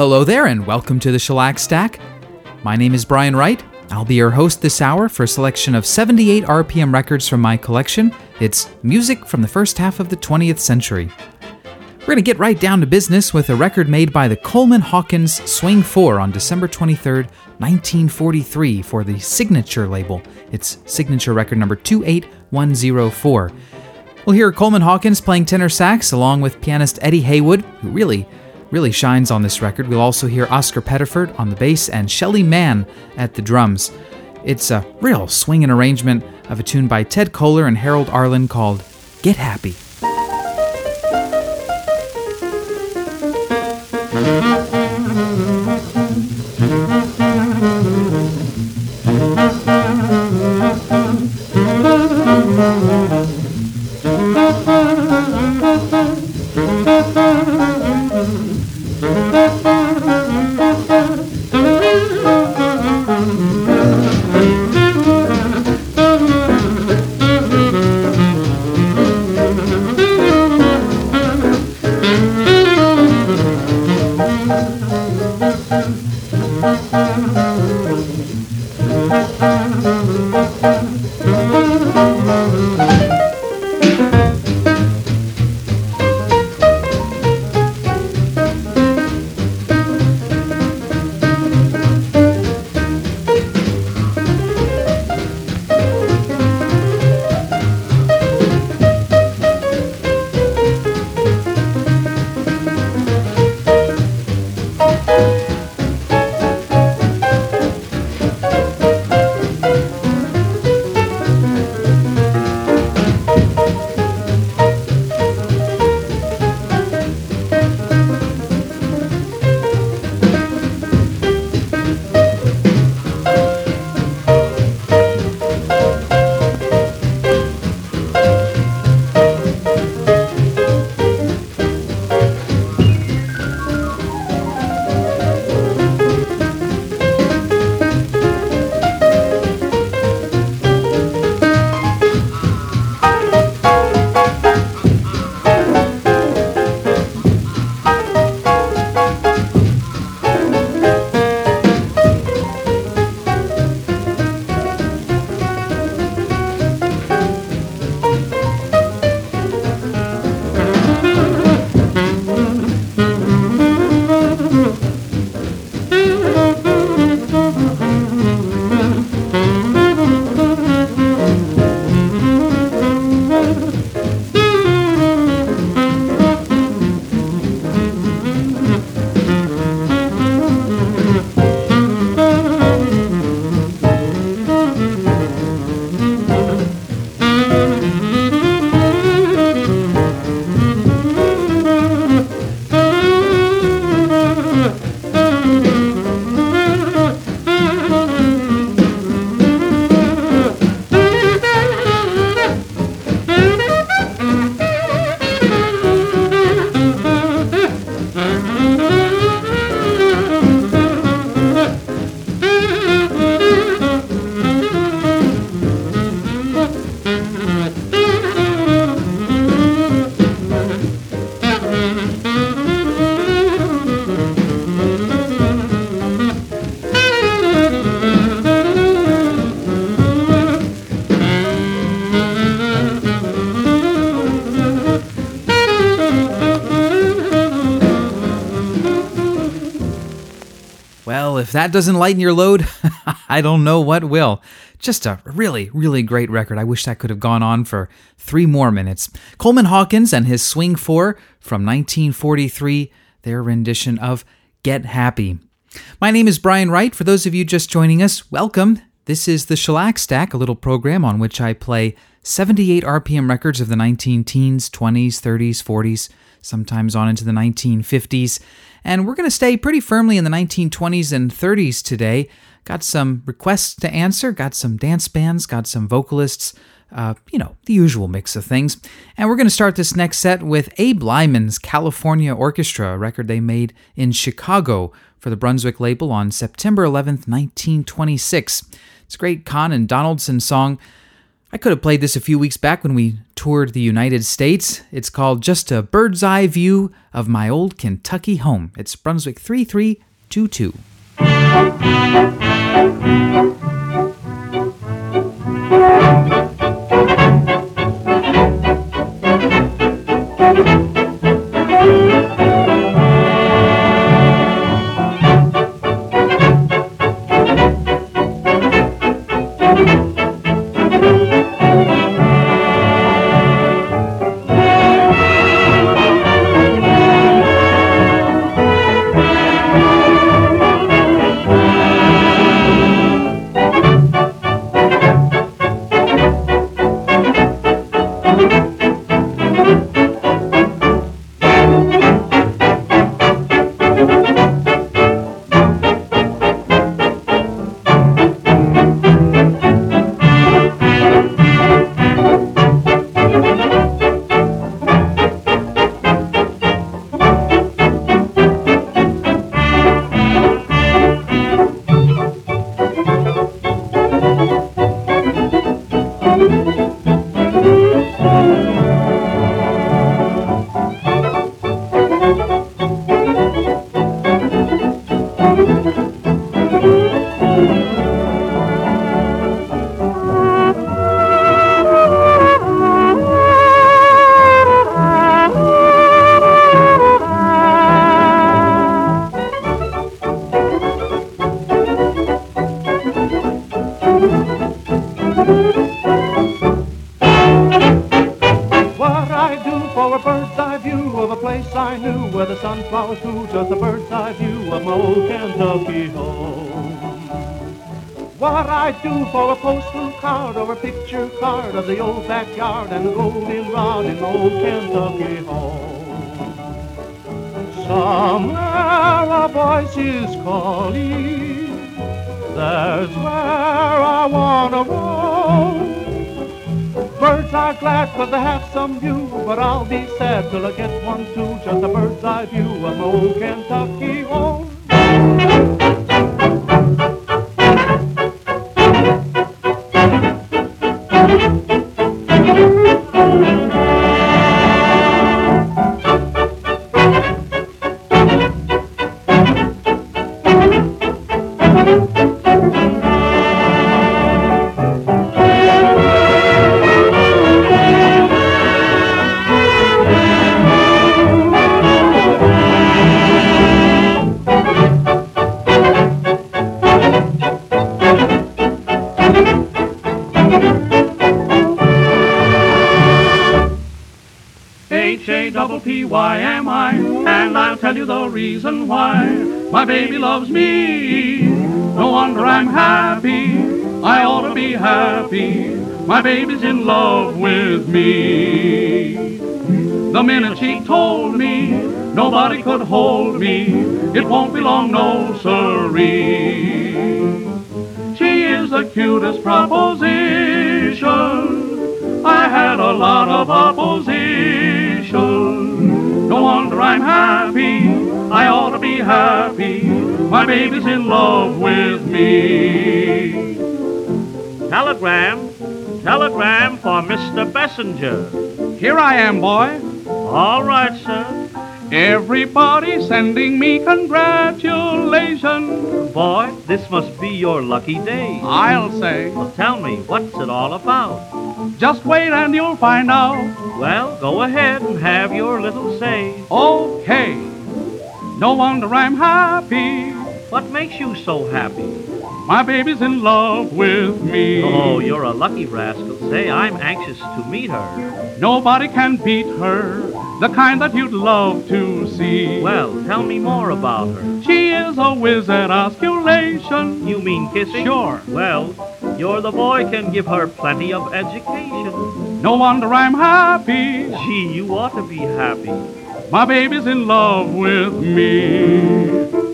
Hello there, and welcome to the Shellac Stack. My name is Brian Wright. I'll be your host this hour for a selection of 78 RPM records from my collection. It's music from the first half of the 20th century. We're going to get right down to business with a record made by the Coleman Hawkins Swing 4 on December 23rd, 1943, for the Signature label. It's signature record number 28104. We'll hear Coleman Hawkins playing tenor sax along with pianist Eddie Heywood, who really really shines on this record. We'll also hear Oscar Pettiford on the bass and Shelly Manne at the drums. It's a real swinging arrangement of a tune by Ted Koehler and Harold Arlen called Get Happy. doesn't lighten your load, I don't know what will. Just a really, really great record. I wish that could have gone on for three more minutes. Coleman Hawkins and his Swing 4 from 1943, their rendition of Get Happy. My name is Brian Wright. For those of you just joining us, welcome. This is the Shellac Stack, a little program on which I play 78 RPM records of the 19 teens, 20s, 30s, 40s, sometimes on into the 1950s. And we're going to stay pretty firmly in the 1920s and 30s today. Got some requests to answer, got some dance bands, got some vocalists, uh, you know, the usual mix of things. And we're going to start this next set with Abe Lyman's California Orchestra, a record they made in Chicago for the Brunswick label on September 11th, 1926. It's a great Kahn and Donaldson song. I could have played this a few weeks back when we toured the United States. It's called Just a Bird's Eye View of My Old Kentucky Home. It's Brunswick 3322. Backyard and the goldenrod in old Kentucky home. Somewhere a voice is calling, there's where I wanna roam. Birds are glad 'cause they have some view, but I'll be sad till I get one too, just a bird's eye view of old Kentucky home. Reason why my baby loves me. No wonder I'm happy. I ought to be happy. My baby's in love with me. The minute she told me nobody could hold me, it won't be long, no siree. She is the cutest proposition. I had a lot of opposition. No wonder I'm happy. I happy. My baby's in love with me. Telegram. Telegram for Mr. Bessinger. Here I am, boy. All right, sir. Everybody sending me congratulations. Boy, this must be your lucky day. I'll say. Well, tell me, what's it all about? Just wait and you'll find out. Well, go ahead and have your little say. Okay. No wonder I'm happy. What makes you so happy? My baby's in love with me. Oh, you're a lucky rascal. Say, I'm anxious to meet her. Nobody can beat her, the kind that you'd love to see. Well, tell me more about her. She is a whiz at osculation. You mean kissing? Sure. Well, you're the boy can give her plenty of education. No wonder I'm happy. Gee, you ought to be happy. My baby's in love with me.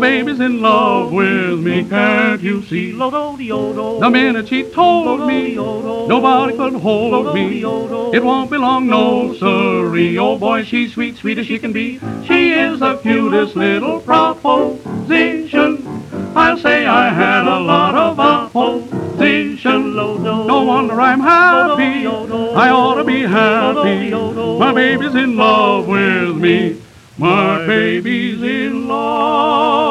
Baby's in love with me, can't you see? The minute she told me nobody could hold me, it won't be long, no sirree. Oh boy, she's sweet, sweet as she can be. She is the cutest little proposition. I'll say I had a lot of opposition. No wonder I'm happy. I ought to be happy. My baby's in love with me. My baby's in love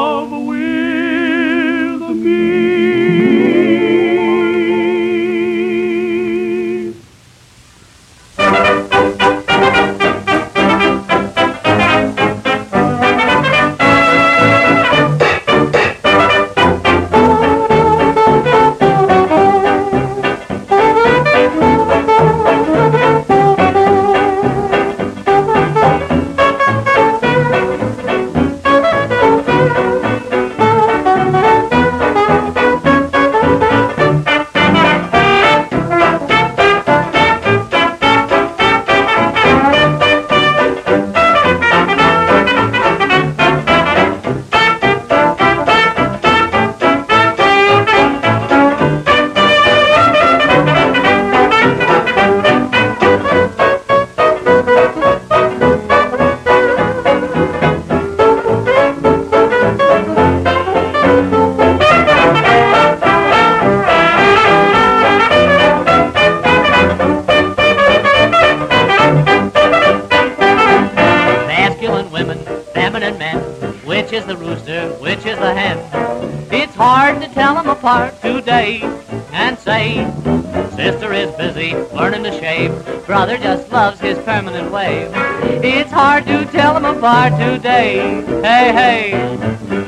permanent. It's hard to tell them apart today. Hey, hey.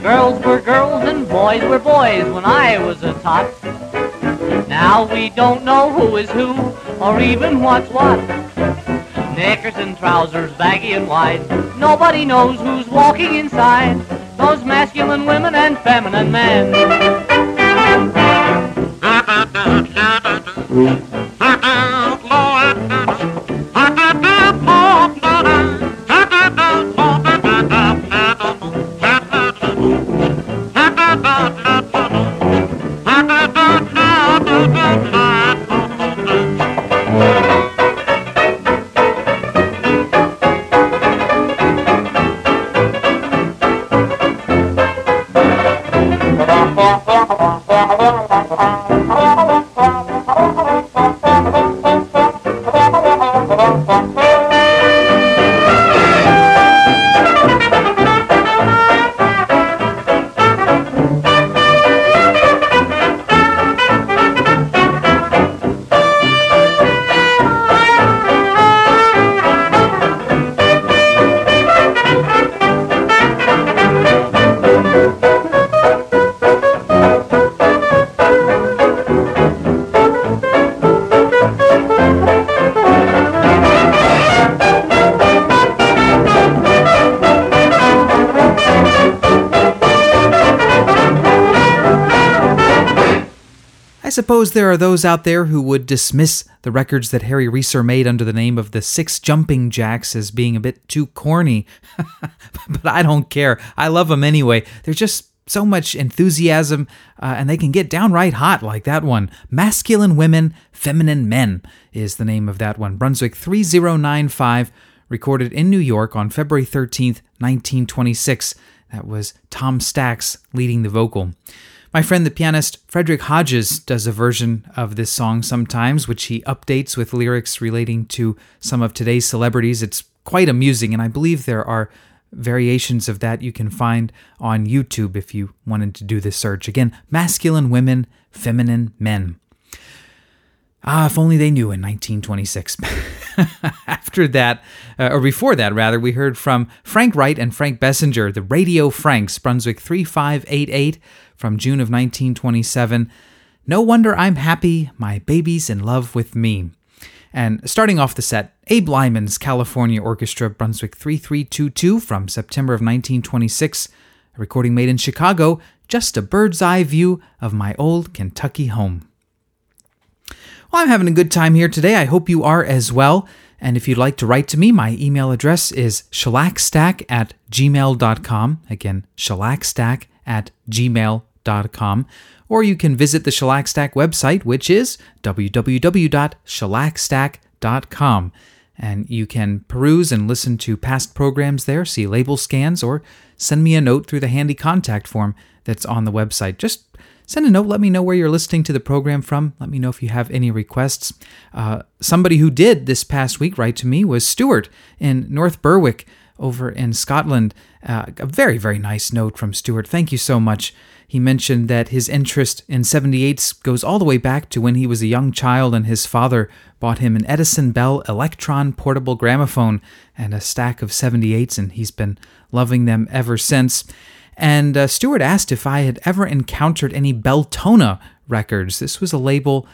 Girls were girls and boys were boys when I was a tot. Now we don't know who is who or even what's what. Knickers and trousers, baggy and wide. Nobody knows who's walking inside. Those masculine women and feminine men. Suppose there are those out there who would dismiss the records that Harry Reser made under the name of the Six Jumping Jacks as being a bit too corny. but I don't care. I love them anyway. There's just so much enthusiasm, uh, and they can get downright hot like that one. Masculine Women, Feminine Men is the name of that one. Brunswick 3095, recorded in New York on February 13th, 1926. That was Tom Stacks leading the vocal. My friend the pianist Frederick Hodges does a version of this song sometimes, which he updates with lyrics relating to some of today's celebrities. It's quite amusing, and I believe there are variations of that you can find on YouTube if you wanted to do this search. Again, masculine women, feminine men. Ah, if only they knew in 1926. After that, uh, or before that, rather, we heard from Frank Wright and Frank Bessinger, the Radio Franks, Brunswick 3588 from June of 1927. No wonder I'm happy, my baby's in love with me. And starting off the set, Abe Lyman's California Orchestra, Brunswick 3322 from September of 1926, a recording made in Chicago, just a bird's eye view of my old Kentucky home. Well, I'm having a good time here today. I hope you are as well. And if you'd like to write to me, my email address is shellacstack at gmail.com. Again, shellacstack at gmail.com. Or you can visit the Shellac Stack website, which is www.shellacstack.com. And you can peruse and listen to past programs there, see label scans, or send me a note through the handy contact form that's on the website. Just send a note. Let me know where you're listening to the program from. Let me know if you have any requests. Uh, somebody who did this past week write to me was Stuart in North Berwick over in Scotland. Uh, a very, very nice note from Stuart. Thank you so much. He mentioned that his interest in 78s goes all the way back to when he was a young child and his father bought him an Edison Bell Electron portable gramophone and a stack of 78s, and he's been loving them ever since. And uh, Stuart asked if I had ever encountered any Beltona records. This was a label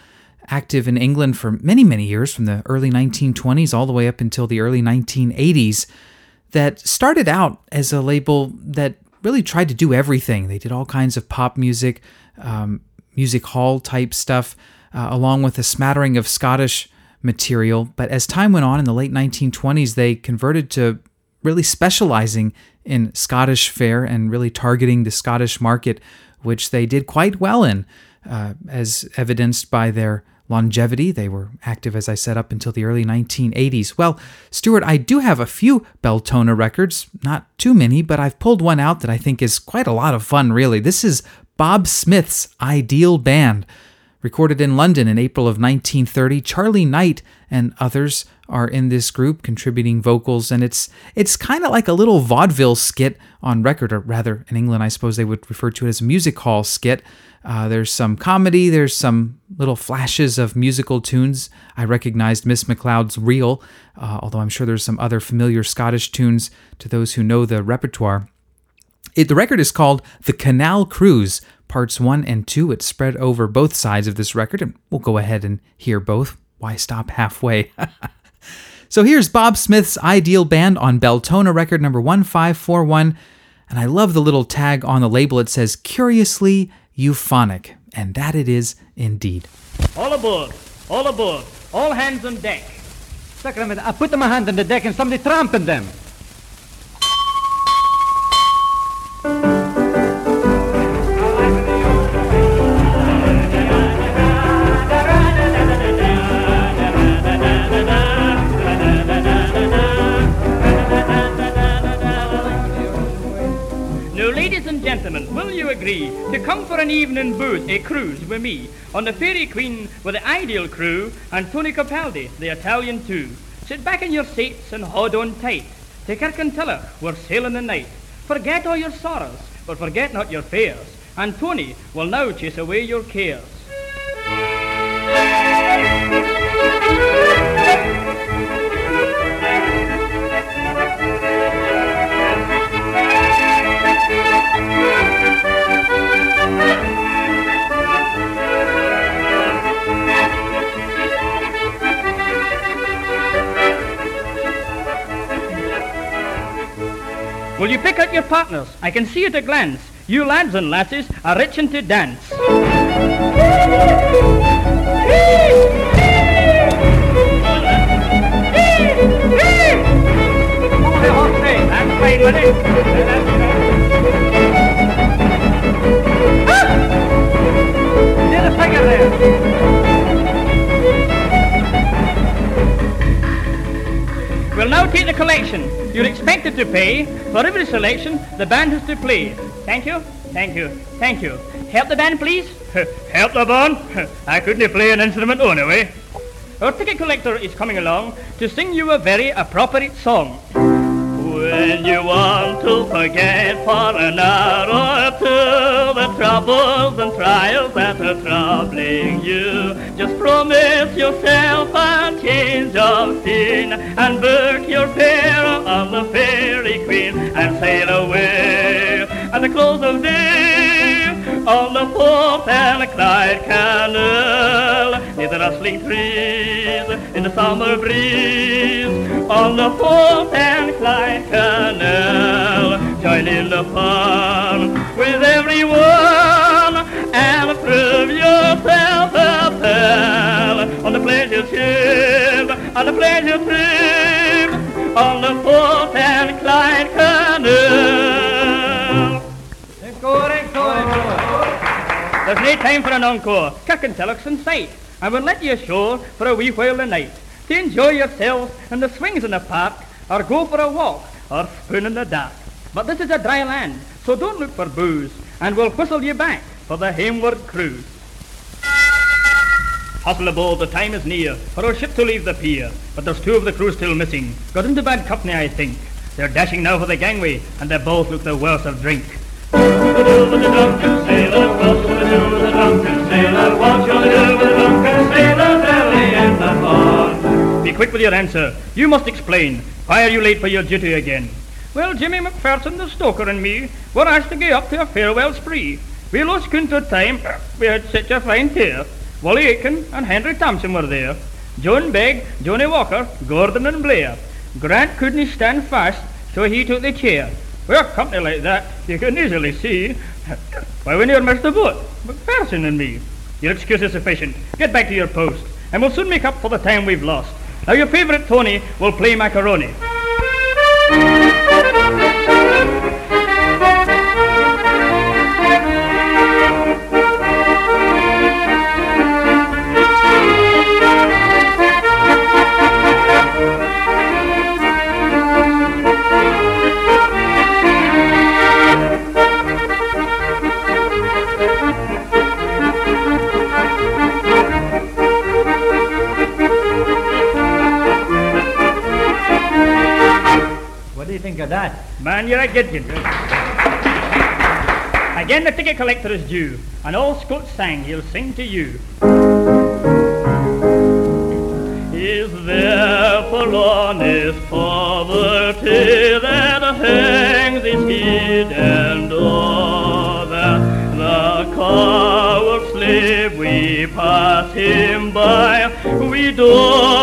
active in England for many, many years, from the early 1920s all the way up until the early 1980s, that started out as a label that really tried to do everything. They did all kinds of pop music, um, music hall type stuff, uh, along with a smattering of Scottish material. But as time went on in the late 1920s, they converted to really specializing in Scottish fare and really targeting the Scottish market, which they did quite well in, uh, as evidenced by their longevity. They were active, as I said, up until the early 1980s. Well, Stuart, I do have a few Beltona records, not too many, but I've pulled one out that I think is quite a lot of fun, really. This is Bob Smith's Ideal Band. Recorded in London in April of 1930, Charlie Knight and others are in this group contributing vocals, and it's it's kind of like a little vaudeville skit on record, or rather, in England, I suppose they would refer to it as a music hall skit. Uh, there's some comedy, there's some little flashes of musical tunes. I recognized Miss McLeod's Reel, uh, although I'm sure there's some other familiar Scottish tunes to those who know the repertoire. It, the record is called The Canal Cruise parts one and two. It's spread over both sides of this record, and we'll go ahead and hear both. Why stop halfway? so here's Bob Smith's Ideal Band on Beltona record number 1541. And I love the little tag on the label. It says, Curiously Euphonic. And that it is indeed. All aboard! All aboard! All hands on deck! Sacrament, I put my hand on the deck and somebody tramping them. Agree to come for an evening booth, a cruise with me on the Fairy Queen with the ideal crew and Tony Capaldi, the Italian too? Sit back in your seats and hold on tight. To Kirkintilloch, we're sailing the night. Forget all your sorrows, but forget not your fears. And Tony will now chase away your cares. Will you pick out your partners? I can see at a glance. You lads and lasses are itching to dance. A there. We'll now take the collection. You're expected to pay. For every selection, the band has to play. Thank you, thank you, thank you. Help the band, please. Help the band? I couldn't play an instrument anyway. Our ticket collector is coming along to sing you a very appropriate song. When you want to forget for an hour or two the troubles and trials that are troubling you, just promise yourself a change of scene and book your fare on the Fairy Queen and sail away. At the close of day on the Forth and Clyde Canal, near the rustling trees, in the summer breeze, on the Forth and Clyde Canal. Join in the fun with everyone and prove yourself a pal on the pleasure ship, on the pleasure trip, on the Forth and There's no time for an encore. Kirkintilloch's in sight. I will let you ashore for a wee while tonight to enjoy yourselves in the swings in the park or go for a walk or spoon in the dark. But this is a dry land, so don't look for booze, and we'll whistle you back for the homeward cruise. Hustle aboard, the time is near for our ship to leave the pier, but there's two of the crew still missing. Got into bad company, I think. They're dashing now for the gangway, and they both look the worse of drink. Be quick with your answer. You must explain. Why are you late for your duty again? Well, Jimmy McPherson, the stoker, and me were asked to go up to a farewell spree. We lost count of time. We had such a fine tear. Wally Aiken and Henry Thompson were there. John Begg, Johnny Walker, Gordon and Blair. Grant couldn't stand fast, so he took the chair. Well, company like that, you can easily see. Why, we missed the boat. McPherson and me. Your excuse is sufficient. Get back to your post, and we'll soon make up for the time we've lost. Now, your favourite Tony will play macaroni. Man, you're a. Again, the ticket collector is due, and all Scots sang, he'll sing to you. Is there for honest poverty that hangs his head and that the coward slave we pass him by, we do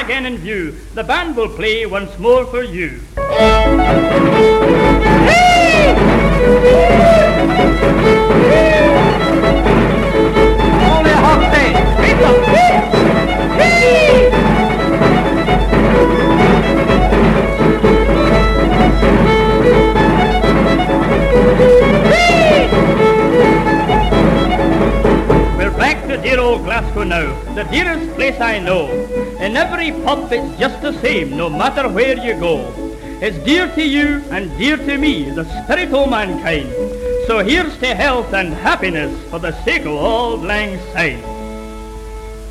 again in view, the band will play once more for you. A hot day. We're dear old Glasgow now, the dearest place I know. In every pub it's just the same, no matter where you go. It's dear to you and dear to me, the spirit of mankind. So here's to health and happiness for the sake of old lang syne.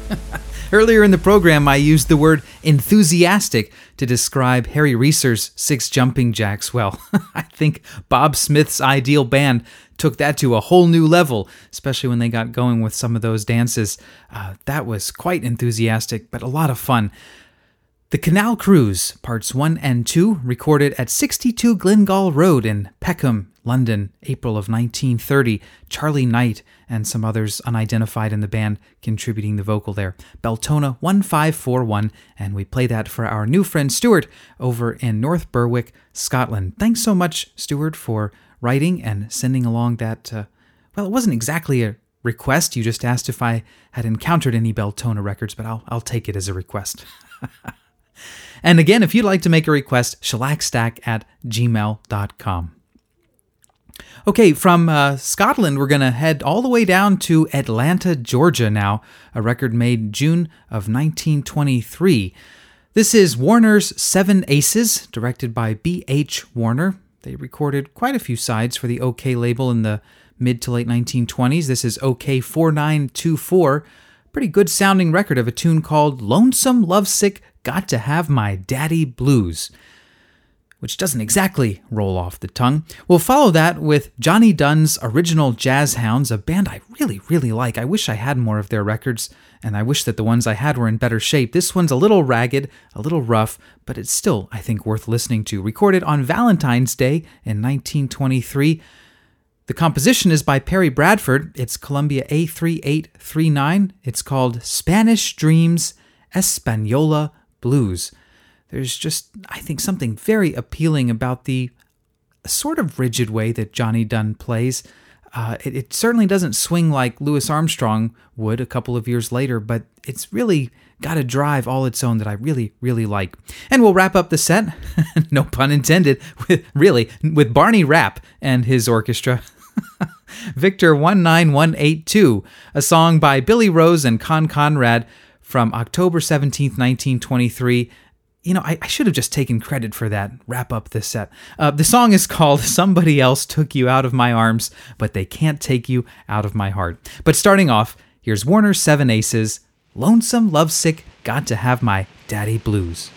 Earlier in the program, I used the word enthusiastic to describe Harry Reser's Six Jumping Jacks. Well, I think Bob Smith's ideal band took that to a whole new level, especially when they got going with some of those dances. Uh, that was quite enthusiastic, but a lot of fun. The Canal Cruise, parts 1 and 2, recorded at 62 Glengall Road in Peckham, London, April of 1930. Charlie Knight and some others unidentified in the band contributing the vocal there. Beltona 1541, and we play that for our new friend Stuart over in North Berwick, Scotland. Thanks so much, Stuart, for writing and sending along that. Uh, well, it wasn't exactly a request. You just asked if I had encountered any Beltona records, but I'll, I'll take it as a request. And again, if you'd like to make a request, shellacstack at gmail.com. Okay, from uh, Scotland, we're going to head all the way down to Atlanta, Georgia now, a record made June of 1923. This is Warner's Seven Aces, directed by B.H. Warner. They recorded quite a few sides for the OKeh label in the mid to late 1920s. This is OKeh 4924. Pretty good sounding record of a tune called Lonesome Lovesick Got to Have My Daddy Blues which doesn't exactly roll off the tongue. We'll follow that with Johnny Dunn's original Jazz Hounds, a band I really, really like. I wish I had more of their records, and I wish that the ones I had were in better shape. This one's a little ragged, a little rough, but it's still, I think, worth listening to. Recorded on Valentine's Day in 1923. The composition is by Perry Bradford. It's Columbia A3839. It's called Spanish Dreams Española Blues. There's just, I think, something very appealing about the sort of rigid way that Johnny Dunn plays. Uh, it, it, certainly doesn't swing like Louis Armstrong would a couple of years later, but it's really got a drive all its own that I really, really like. And we'll wrap up the set, no pun intended, with really with Barney Rapp and his orchestra. Victor 19182, a song by Billy Rose and Con Conrad from October 17th, 1923. You know, I, I, should have just taken credit for that. Wrap up this set. Uh, the song is called Somebody Else Took You Out of My Arms, but They Can't Take You Out of My Heart. But starting off, here's Warner's Seven Aces Lonesome, Lovesick, Got to Have My Daddy Blues.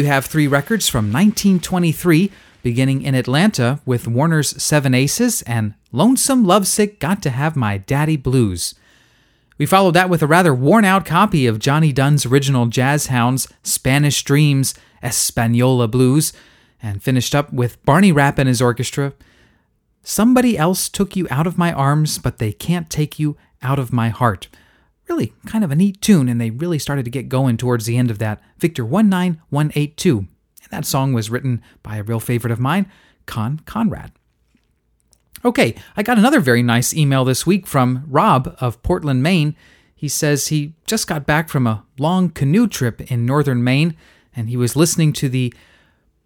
You have three records from 1923, beginning in Atlanta with Warner's Seven Aces and Lonesome Lovesick Got to Have My Daddy Blues. We followed that with a rather worn out copy of Johnny Dunn's original Jazz Hounds Spanish Dreams Espanola Blues, and finished up with Barney Rapp and his orchestra. Somebody else took you out of my arms, but they can't take you out of my heart. Really kind of a neat tune, and they really started to get going towards the end of that. Victor 19182. And that song was written by a real favorite of mine, Con Conrad. Okay, I got another very nice email this week from Rob of Portland, Maine. He says he just got back from a long canoe trip in northern Maine, and he was listening to the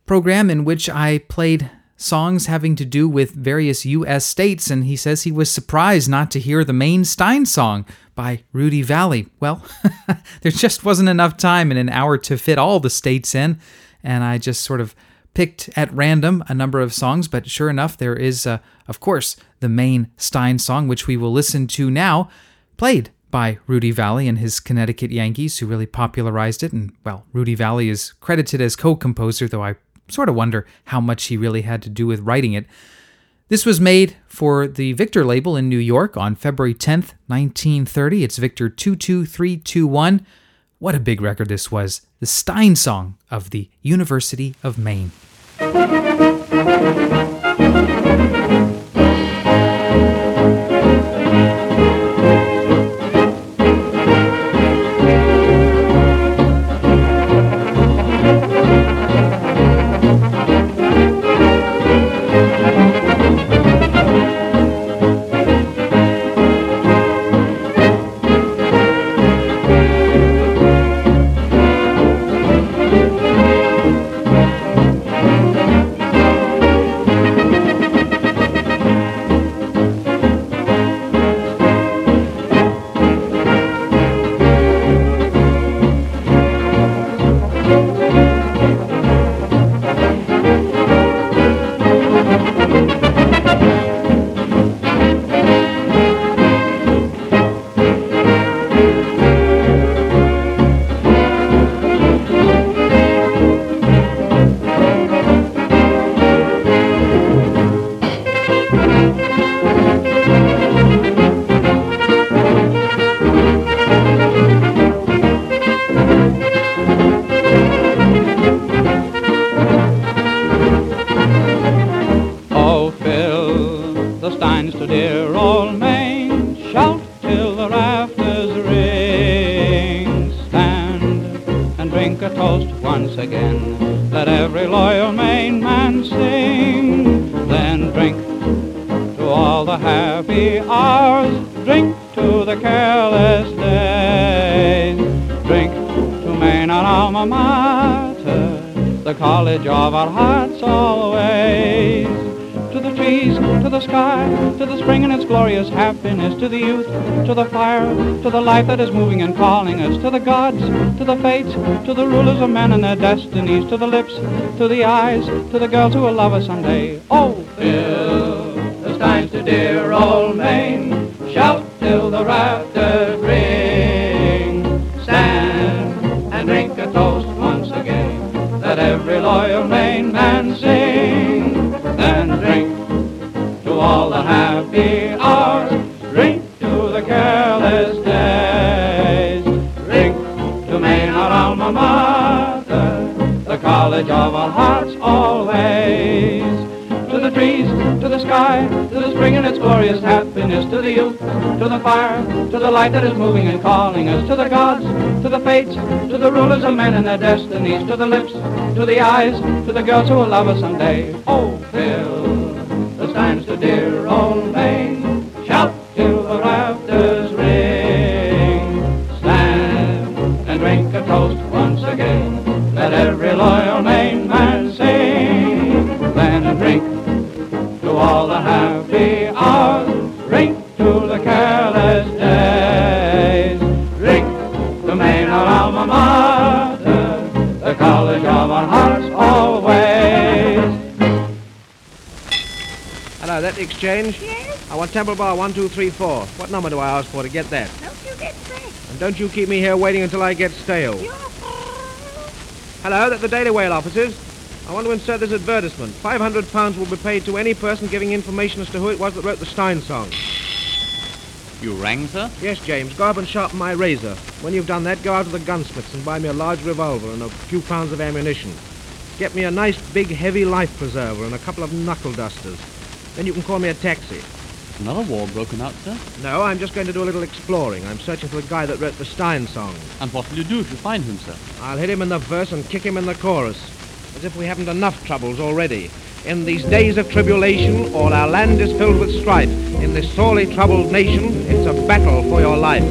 program in which I played songs having to do with various U.S. states, and he says he was surprised not to hear the Maine Stein song by Rudy Vallée. Well, there just wasn't enough time in an hour to fit all the states in, and I just sort of picked at random a number of songs, but sure enough, there is, uh, of course, the Maine Stein song, which we will listen to now, played by Rudy Vallée and his Connecticut Yankees, who really popularized it. And, well, Rudy Vallée is credited as co composer, though I sort of wonder how much he really had to do with writing it. This was made for the Victor label in New York on February 10th, 1930. It's Victor 22321. What a big record this was. The Stein song of the University of Maine. To the fire, to the life that is moving and calling us, to the gods, to the fates, to the rulers of men and their destinies, to the lips, to the eyes, to the girls who will love us someday. To the fire, to the light that is moving and calling us, to the gods, to the fates, to the rulers of men and their destinies, to the lips, to the eyes, to the girls who will love us someday. Oh, fill the steins to dear old exchange? Yes? I want Temple Bar 1234. What number do I ask for to get that? Don't you get back. And don't you keep me here waiting until I get stale. You're... Hello, that's the Daily Whale offices. I want to insert this advertisement. £500 will be paid to any person giving information as to who it was that wrote the Stein song. You rang, sir? Yes, James. Go up and sharpen my razor. When you've done that, go out to the gunsmith's and buy me a large revolver and a few pounds of ammunition. Get me a nice big heavy life preserver and a couple of knuckle dusters. Then you can call me a taxi. Another war broken out, sir? No, I'm just going to do a little exploring. I'm searching for the guy that wrote the Stein song. And what will you do if you find him, sir? I'll hit him in the verse and kick him in the chorus. As if we haven't enough troubles already. In these days of tribulation, all our land is filled with strife. In this sorely troubled nation, it's a battle for your life.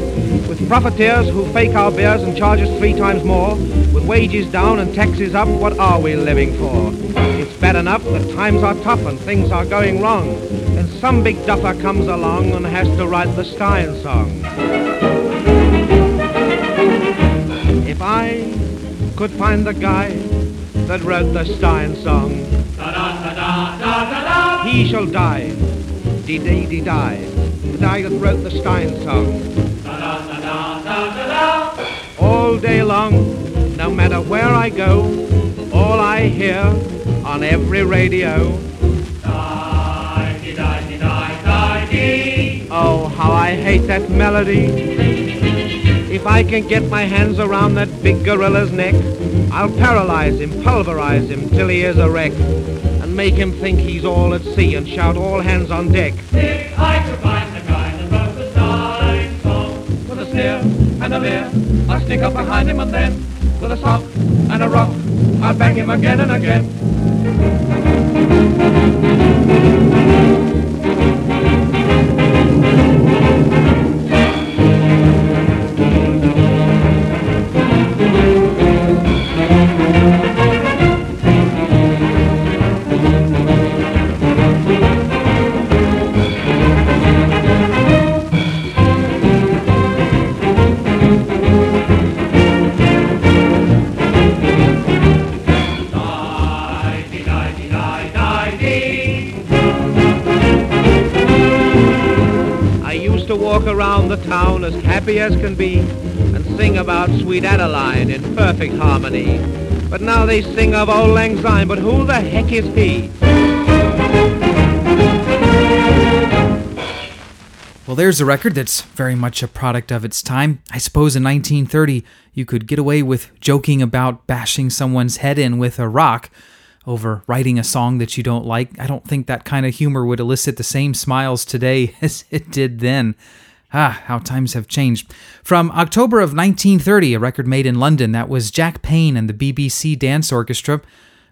With profiteers who fake our beers and charge us three times more, wages down and taxes up, what are we living for? It's bad enough that times are tough and things are going wrong. And some big duffer comes along and has to write the Stein song. If I could find the guy that wrote the Stein song, he shall die, dee dee dee die, the guy that wrote the Stein song. All day long, no matter where I go, all I hear on every radio. Oh, how I hate that melody. If I can get my hands around that big gorilla's neck, I'll paralyze him, pulverize him till he is a wreck, and make him think he's all at sea and shout all hands on deck. If I could find the guy that wrote the song with a sneer and a leer, I'll sneak up behind him and then, with a sock and a rock, I'll bang him again and again. Can be and sing about sweet Adeline in perfect harmony. But now they sing of old Lang Syne, but who the heck is he? Well, there's a record that's very much a product of its time. I suppose in 1930 you could get away with joking about bashing someone's head in with a rock over writing a song that you don't like. I don't think that kind of humor would elicit the same smiles today as it did then. Ah, how times have changed. From October of 1930, a record made in London that was Jack Payne and the BBC Dance Orchestra,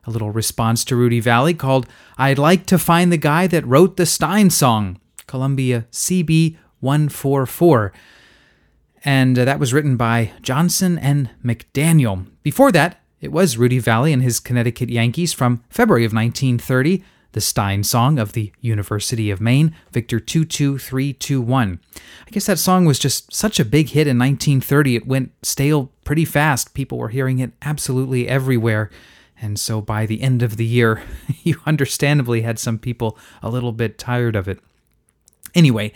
a little response to Rudy Vallée called I'd Like to Find the Guy That Wrote the Stein Song, Columbia CB 144 and uh, that was written by Johnson and McDaniel. Before that, it was Rudy Vallée and his Connecticut Yankees from February of 1930, the Stein song of the University of Maine, Victor 22321. I guess that song was just such a big hit in 1930, it went stale pretty fast. People were hearing it absolutely everywhere. And so by the end of the year, you understandably had some people a little bit tired of it. Anyway,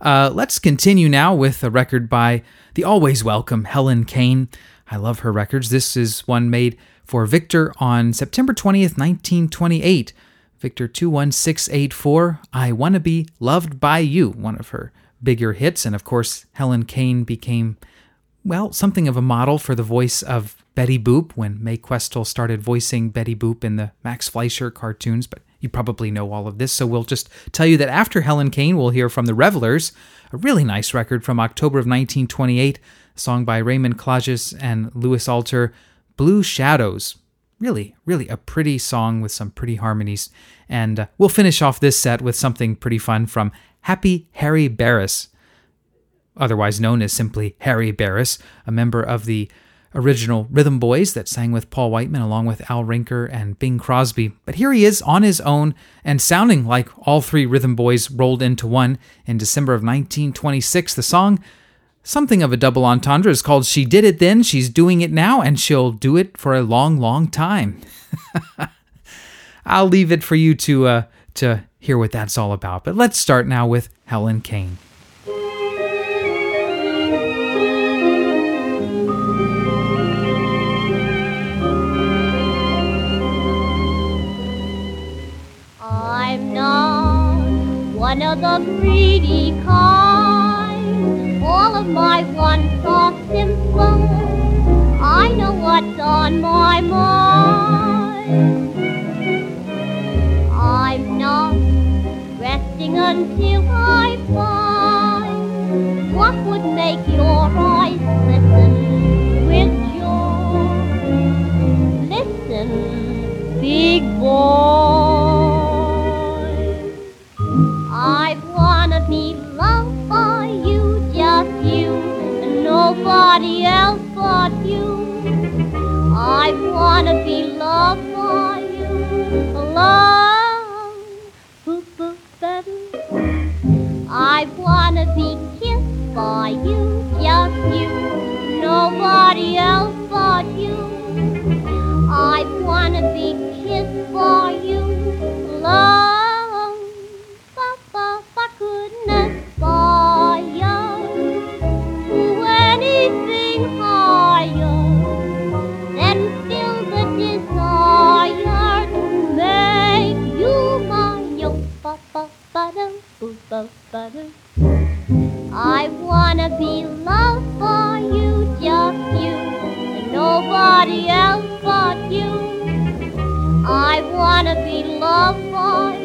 uh, let's continue now with a record by the always welcome Helen Kane. I love her records. This is one made for Victor on September 20th, 1928. Victor 21684, I Wanna Be Loved by You, one of her bigger hits. And of course, Helen Kane became, well, something of a model for the voice of Betty Boop when Mae Questel started voicing Betty Boop in the Max Fleischer cartoons. But you probably know all of this, so we'll just tell you that after Helen Kane, we'll hear from the Revelers, a really nice record from October of 1928, a song by Raymond Klages and Louis Alter, Blue Shadows. Really, really a pretty song with some pretty harmonies. And uh, we'll finish off this set with something pretty fun from Happy Harry Barris, otherwise known as simply Harry Barris, a member of the original Rhythm Boys that sang with Paul Whiteman along with Al Rinker and Bing Crosby. But here he is on his own and sounding like all three Rhythm Boys rolled into one in December of 1926. The song, Something of a double entendre is called She Did It Then, She's Doing It Now, and She'll Do It for a Long, Long Time. I'll leave it for you to, uh, to hear what that's all about. But let's start now with Helen Kane. I'm not one of the greedy all of my one soft simple. I know what's on my mind. I'm not resting until I find what would make your eyes listen with joy. Listen, big boy. Nobody else but you. I wanna be loved by you. Love, boop boop baby. I wanna be kissed by you, just you, nobody else but you. I wanna be kissed by you, love. ba-dum, boo ba-dum. I wanna be loved by you, just you, and nobody else but you. I wanna be loved by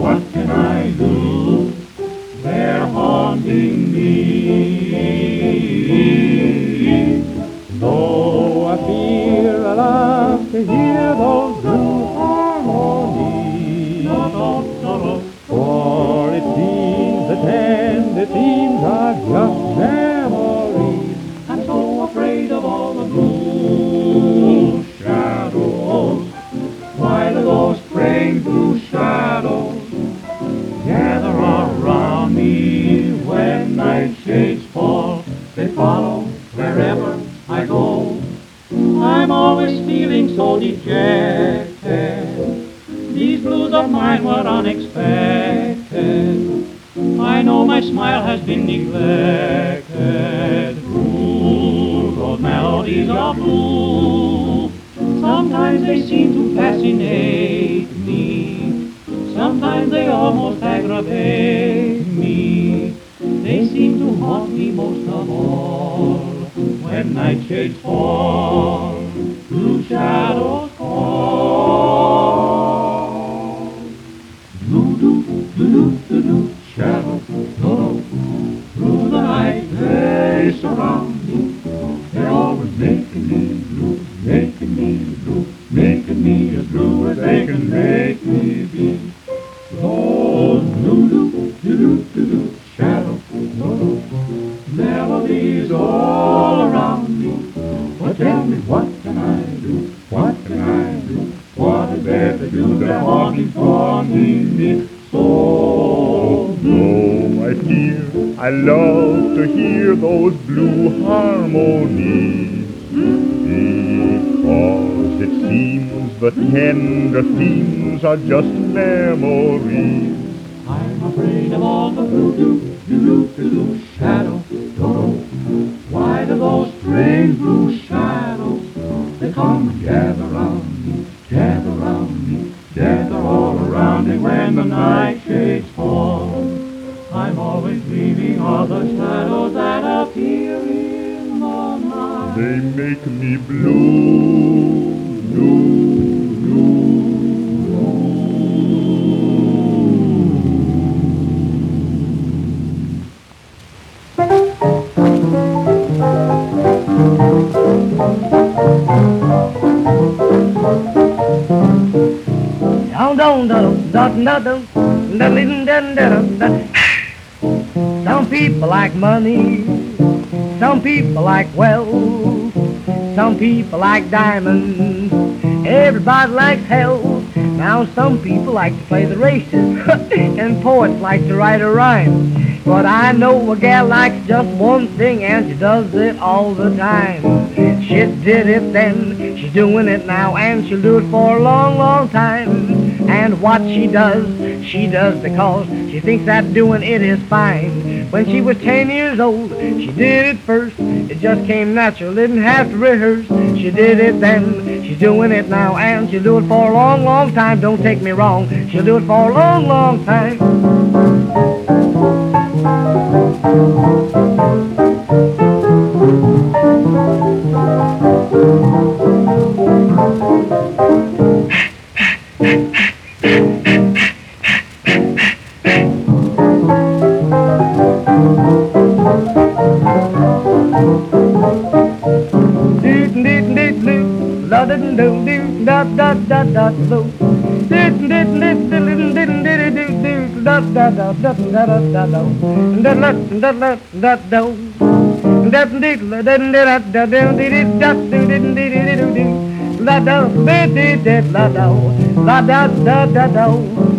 One. I love to hear those blue harmonies. Because it seems the tender themes are just memories. I'm afraid of all the blue doo doo. Don't why do those strange blue shadows they come gather round me, gather round me, gather all around me when the night shades fall. I'm always dreaming of the shadows that appear in the night. They make me blue, blue, blue. Some people like money, some people like wealth, some people like diamonds, everybody likes health. Now some people like to play the races, and poets like to write a rhyme. But I know a gal likes just one thing, and she does it all the time. She did it then, she's doing it now, and she'll do it for a long, long time. And what she does, she does because she thinks that doing it is fine. When she was 10 years old, she did it first. It just came natural, didn't have to rehearse. She did it then, she's doing it now, and she'll do it for a long, long time. Don't take me wrong, she'll do it for a long, long time.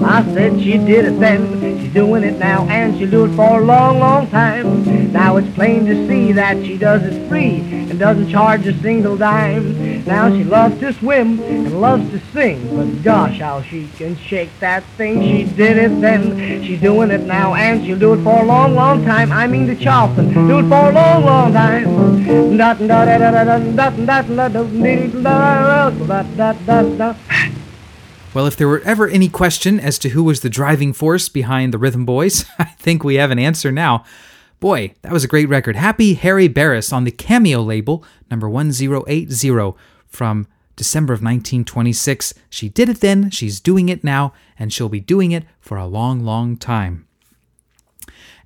I said she did it then, she's doing it now, and she'll do it for a long, long time. Now it's plain to see that she does it free and doesn't charge a single dime. Now she loves to swim and loves to sing, but gosh, how she can shake that thing. She did it then, she's doing it now, and she'll do it for a long, long time. I mean the Charleston, do it for a long, long time. Well, if there were ever any question as to who was the driving force behind the Rhythm Boys, I think we have an answer now. Boy, that was a great record. Happy Harry Barris on the Cameo label, number 1080 from December of 1926. She did it then, she's doing it now, and she'll be doing it for a long, long time.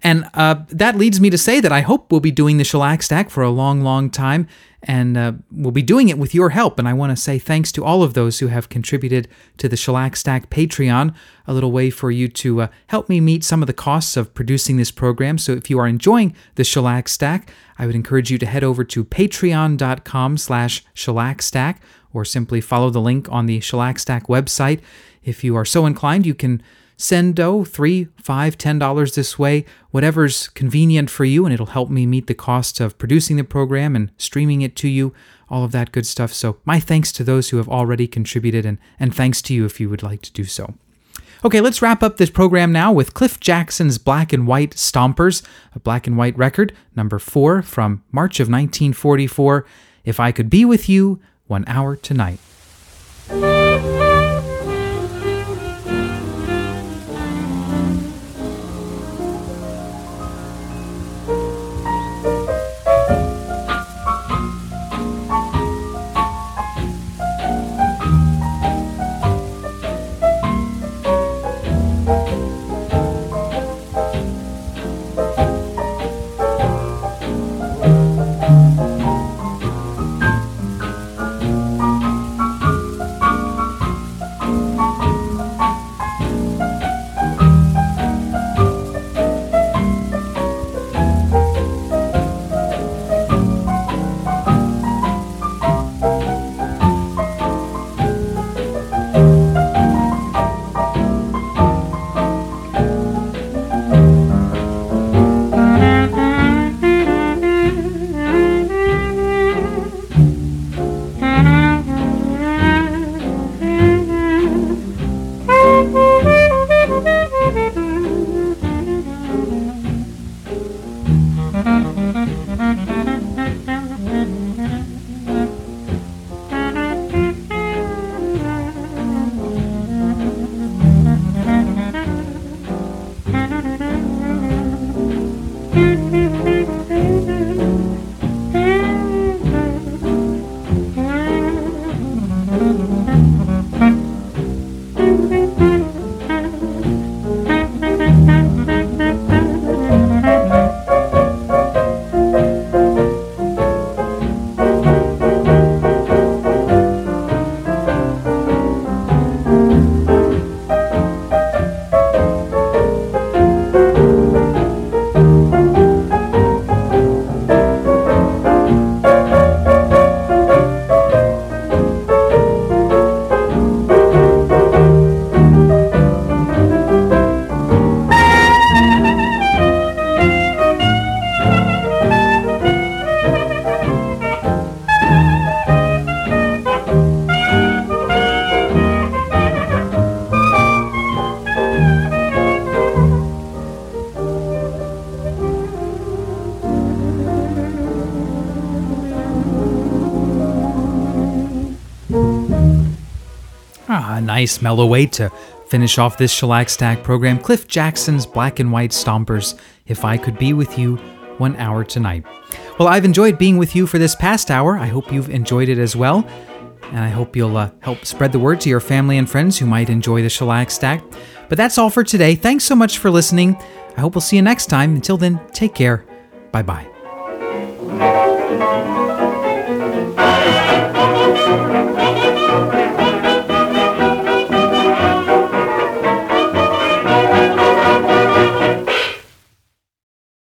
And uh, that leads me to say that I hope we'll be doing the Shellac Stack for a long, long time, and uh, we'll be doing it with your help. And I want to say thanks to all of those who have contributed to the Shellac Stack Patreon, a little way for you to uh, help me meet some of the costs of producing this program. So if you are enjoying the Shellac Stack, I would encourage you to head over to patreon.com slash shellacstack or simply follow the link on the Shellac Stack website. If you are so inclined, you can send oh three five ten dollars this way whatever's convenient for you and it'll help me meet the cost of producing the program and streaming it to you all of that good stuff so my thanks to those who have already contributed and, and thanks to you if you would like to do so Okay, let's wrap up this program now with Cliff Jackson's Black and White Stompers, a black and white record, number four from March of 1944. If I Could Be With You, One Hour Tonight. Nice mellow way to finish off this shellac stack program. Cliff Jackson's Black and White Stompers, If I Could Be With You One Hour Tonight. Well, I've enjoyed being with you for this past hour. I hope you've enjoyed it as well. And I hope you'll uh, help spread the word to your family and friends who might enjoy the shellac stack. But that's all for today. Thanks so much for listening. I hope we'll see you next time. Until then, take care. Bye bye.